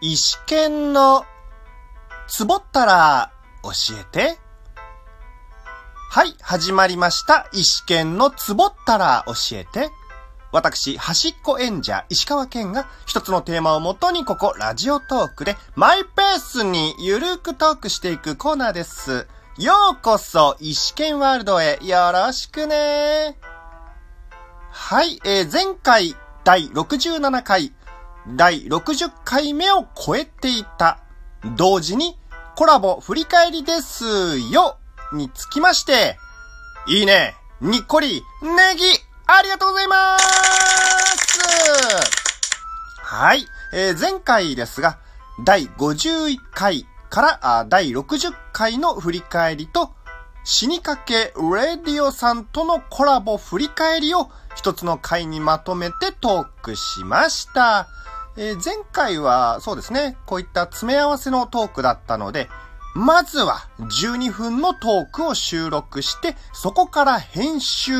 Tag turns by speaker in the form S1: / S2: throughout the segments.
S1: 石剣のつぼったら教えて。はい、始まりました。石剣のつぼったら教えて。私、端っこ演者、石川県が一つのテーマをもとにここ、ラジオトークでマイペースにゆるくトークしていくコーナーです。ようこそ、石剣ワールドへよろしくねはい、えー前回、第67回、第60回目を超えていた。同時に、コラボ振り返りですよにつきまして、いいねにっこりネギありがとうございますはい、えー前回ですが、第51回からあ第60回の振り返りと、死にかけレディオさんとのコラボ振り返りを一つの回にまとめてトークしました。えー前回はそうですね、こういった詰め合わせのトークだったので、まずは12分のトークを収録して、そこから編集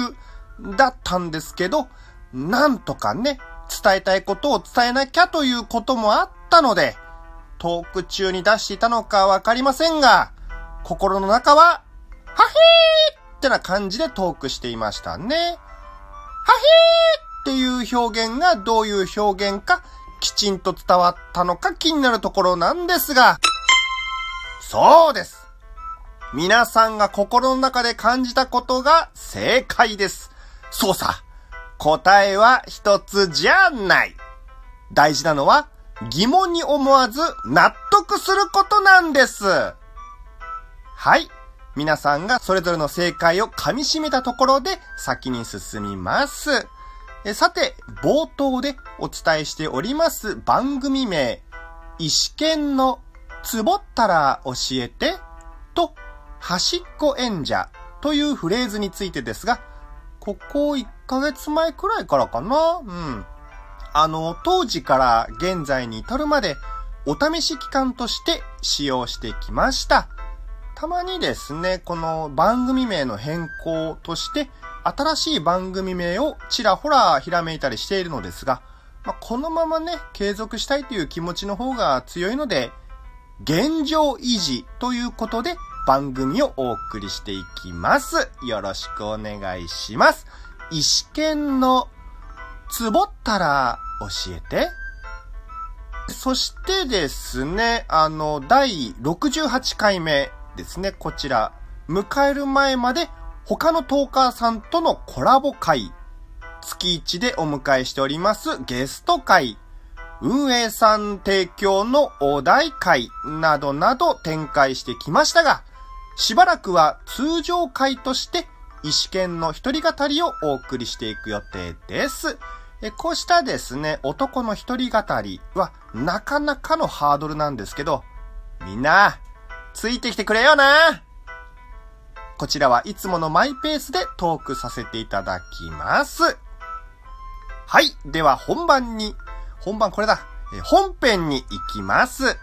S1: だったんですけど、なんとかね、伝えたいことを伝えなきゃということもあったので、トーク中に出していたのかわかりませんが、心の中は、はへーってな感じでトークしていましたね。はへーっていう表現がどういう表現かきちんと伝わったのか気になるところなんですが、そうです。皆さんが心の中で感じたことが正解です。そうさ。答えは一つじゃない。大事なのは疑問に思わず納得することなんです。はい。皆さんがそれぞれの正解を噛み締めたところで先に進みます。さて、冒頭でお伝えしております番組名、石剣のつぼったら教えてと、端っこ演者というフレーズについてですが、ここ1ヶ月前くらいからかなうん。あの、当時から現在に至るまでお試し期間として使用してきました。たまにですね、この番組名の変更として、新しい番組名をちらほらひらめいたりしているのですが、まあ、このままね、継続したいという気持ちの方が強いので、現状維持ということで番組をお送りしていきます。よろしくお願いします。石剣のつぼったら教えて。そしてですね、あの、第68回目ですね、こちら、迎える前まで他のトーカーさんとのコラボ会、月1でお迎えしておりますゲスト会、運営さん提供のお題会などなど展開してきましたが、しばらくは通常会として、石剣の一人語りをお送りしていく予定です。こうしたですね、男の一人語りはなかなかのハードルなんですけど、みんな、ついてきてくれよなこちらはいつものマイペースでトークさせていただきます。はい。では本番に、本番これだ。え本編に行きます。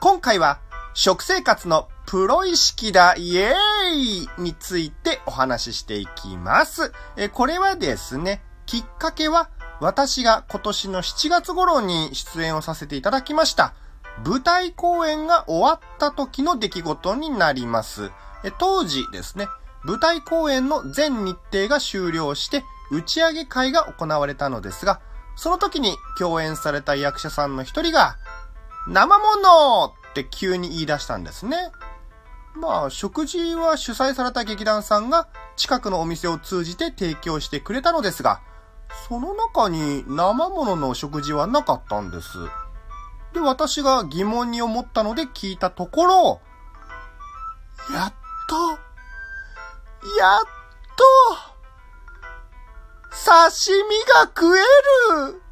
S1: 今回は食生活のプロ意識だイエーイについてお話ししていきます。えこれはですね、きっかけは私が今年の7月頃に出演をさせていただきました。舞台公演が終わった時の出来事になります。当時ですね、舞台公演の全日程が終了して打ち上げ会が行われたのですが、その時に共演された役者さんの一人が、生物って急に言い出したんですね。まあ、食事は主催された劇団さんが近くのお店を通じて提供してくれたのですが、その中に生物の食事はなかったんです。で、私が疑問に思ったので聞いたところ、やっと、やっと、刺身が食える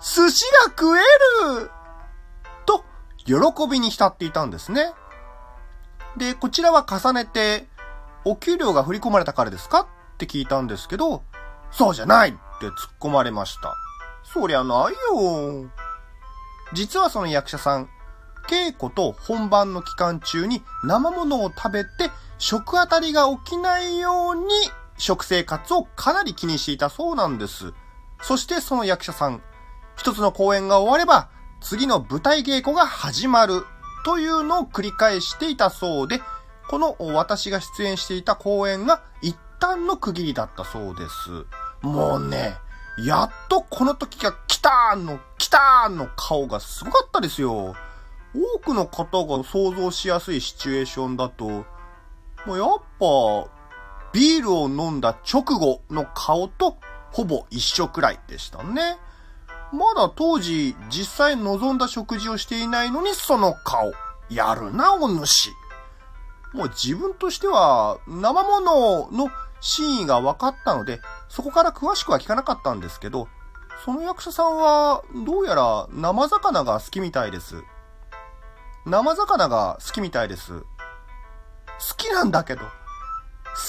S1: 寿司が食えると、喜びに浸っていたんですね。で、こちらは重ねて、お給料が振り込まれたからですか？って聞いたんですけど、そうじゃないって突っ込まれました。そりゃないよ。実はその役者さん、稽古と本番の期間中に生ものを食べて食あたりが起きないように食生活をかなり気にしていたそうなんです。そしてその役者さん、一つの公演が終われば次の舞台稽古が始まるというのを繰り返していたそうで、この私が出演していた公演が一旦の区切りだったそうです。もうね、やっとこの時が来たーの、来たーの顔がすごかったですよ。多くの方が想像しやすいシチュエーションだと、もうやっぱ、ビールを飲んだ直後の顔とほぼ一緒くらいでしたね。まだ当時実際望んだ食事をしていないのにその顔。やるな、お主。もう自分としては生ものの真意が分かったので、そこから詳しくは聞かなかったんですけど、その役者さんはどうやら生魚が好きみたいです。生魚が好きみたいです。好きなんだけど、好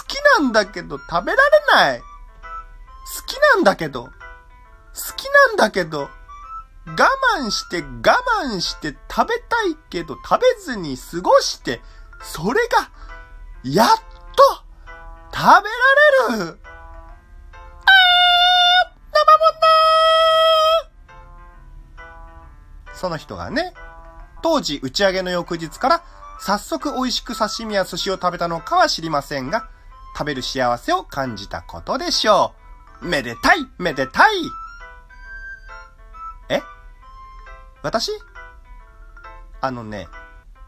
S1: きなんだけど食べられない。好きなんだけど、好きなんだけど、我慢して我慢して食べたいけど食べずに過ごして、それが、やっと、食べられる。あー生もんだその人がね、当時打ち上げの翌日から早速美味しく刺身や寿司を食べたのかは知りませんが、食べる幸せを感じたことでしょう。めでたいめでたいえ？私？あのね、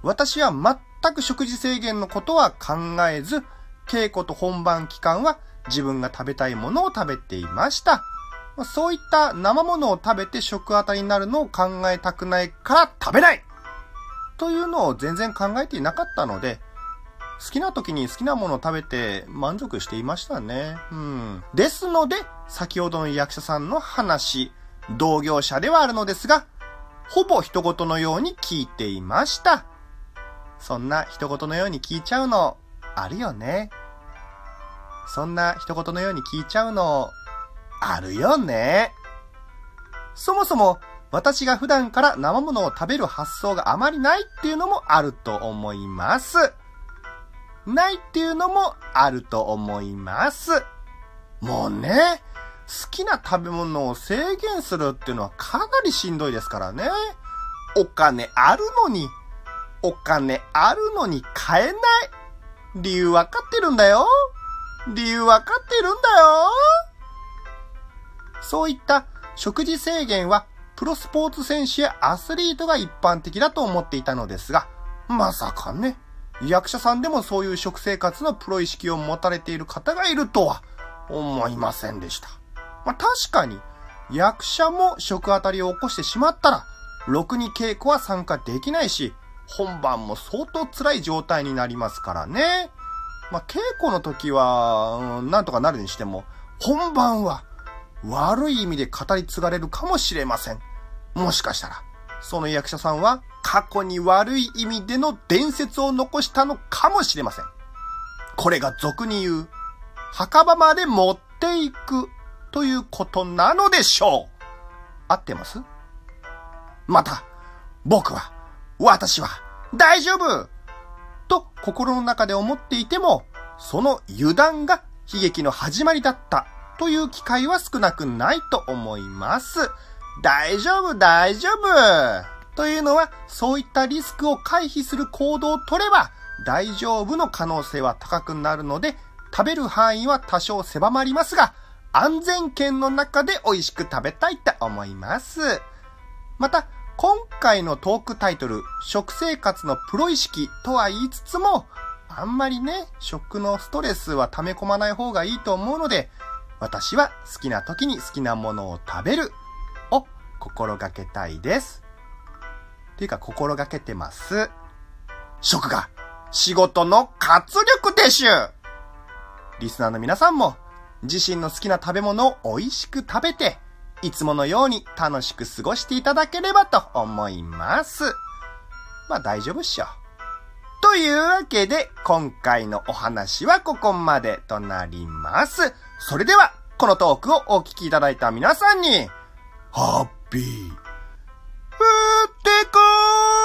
S1: 私は全く食事制限のことは考えず、稽古と本番期間は自分が食べたいものを食べていました。そういった生ものを食べて食当たりになるのを考えたくないから食べないというのを全然考えていなかったので、好きな時に好きなものを食べて満足していましたね。うん。ですので、先ほどの役者さんの話、同業者ではあるのですが、ほぼ人事のように聞いていました。そんな人事のように聞いちゃうの、あるよね。そんな一言のように聞いちゃうの、あるよね。そもそも、私が普段から生ものを食べる発想があまりないっていうのもあると思います。ないっていうのもあると思います。もうね、好きな食べ物を制限するっていうのはかなりしんどいですからね。お金あるのに、お金あるのに買えない。理由わかってるんだよ。理由わかってるんだよ。そういった食事制限はプロスポーツ選手やアスリートが一般的だと思っていたのですが、まさかね、役者さんでもそういう食生活のプロ意識を持たれている方がいるとは思いませんでした。まあ、確かに、役者も食当たりを起こしてしまったら、ろくに稽古は参加できないし、本番も相当辛い状態になりますからね。まあ、稽古の時は、うん、なんとかなるにしても、本番は悪い意味で語り継がれるかもしれません。もしかしたら、その役者さんは過去に悪い意味での伝説を残したのかもしれません。これが俗に言う、墓場まで持っていくということなのでしょう。合ってます？また、僕は、私は、大丈夫と心の中で思っていても、その油断が悲劇の始まりだったという機会は少なくないと思います。大丈夫、大丈夫。というのは、そういったリスクを回避する行動を取れば、大丈夫の可能性は高くなるので、食べる範囲は多少狭まりますが、安全圏の中で美味しく食べたいと思います。また、今回のトークタイトル、食生活のプロ意識とは言いつつも、あんまりね、食のストレスは溜め込まない方がいいと思うので、私は好きな時に好きなものを食べる心がけたいです。っていうか心がけてます。食が仕事の活力でしゅリスナーの皆さんも自身の好きな食べ物を美味しく食べて、いつものように楽しく過ごしていただければと思います。まあ大丈夫っしょ。というわけで、今回のお話はここまでとなります。それでは、このトークをお聞きいただいた皆さんに、ハッビ。ってこー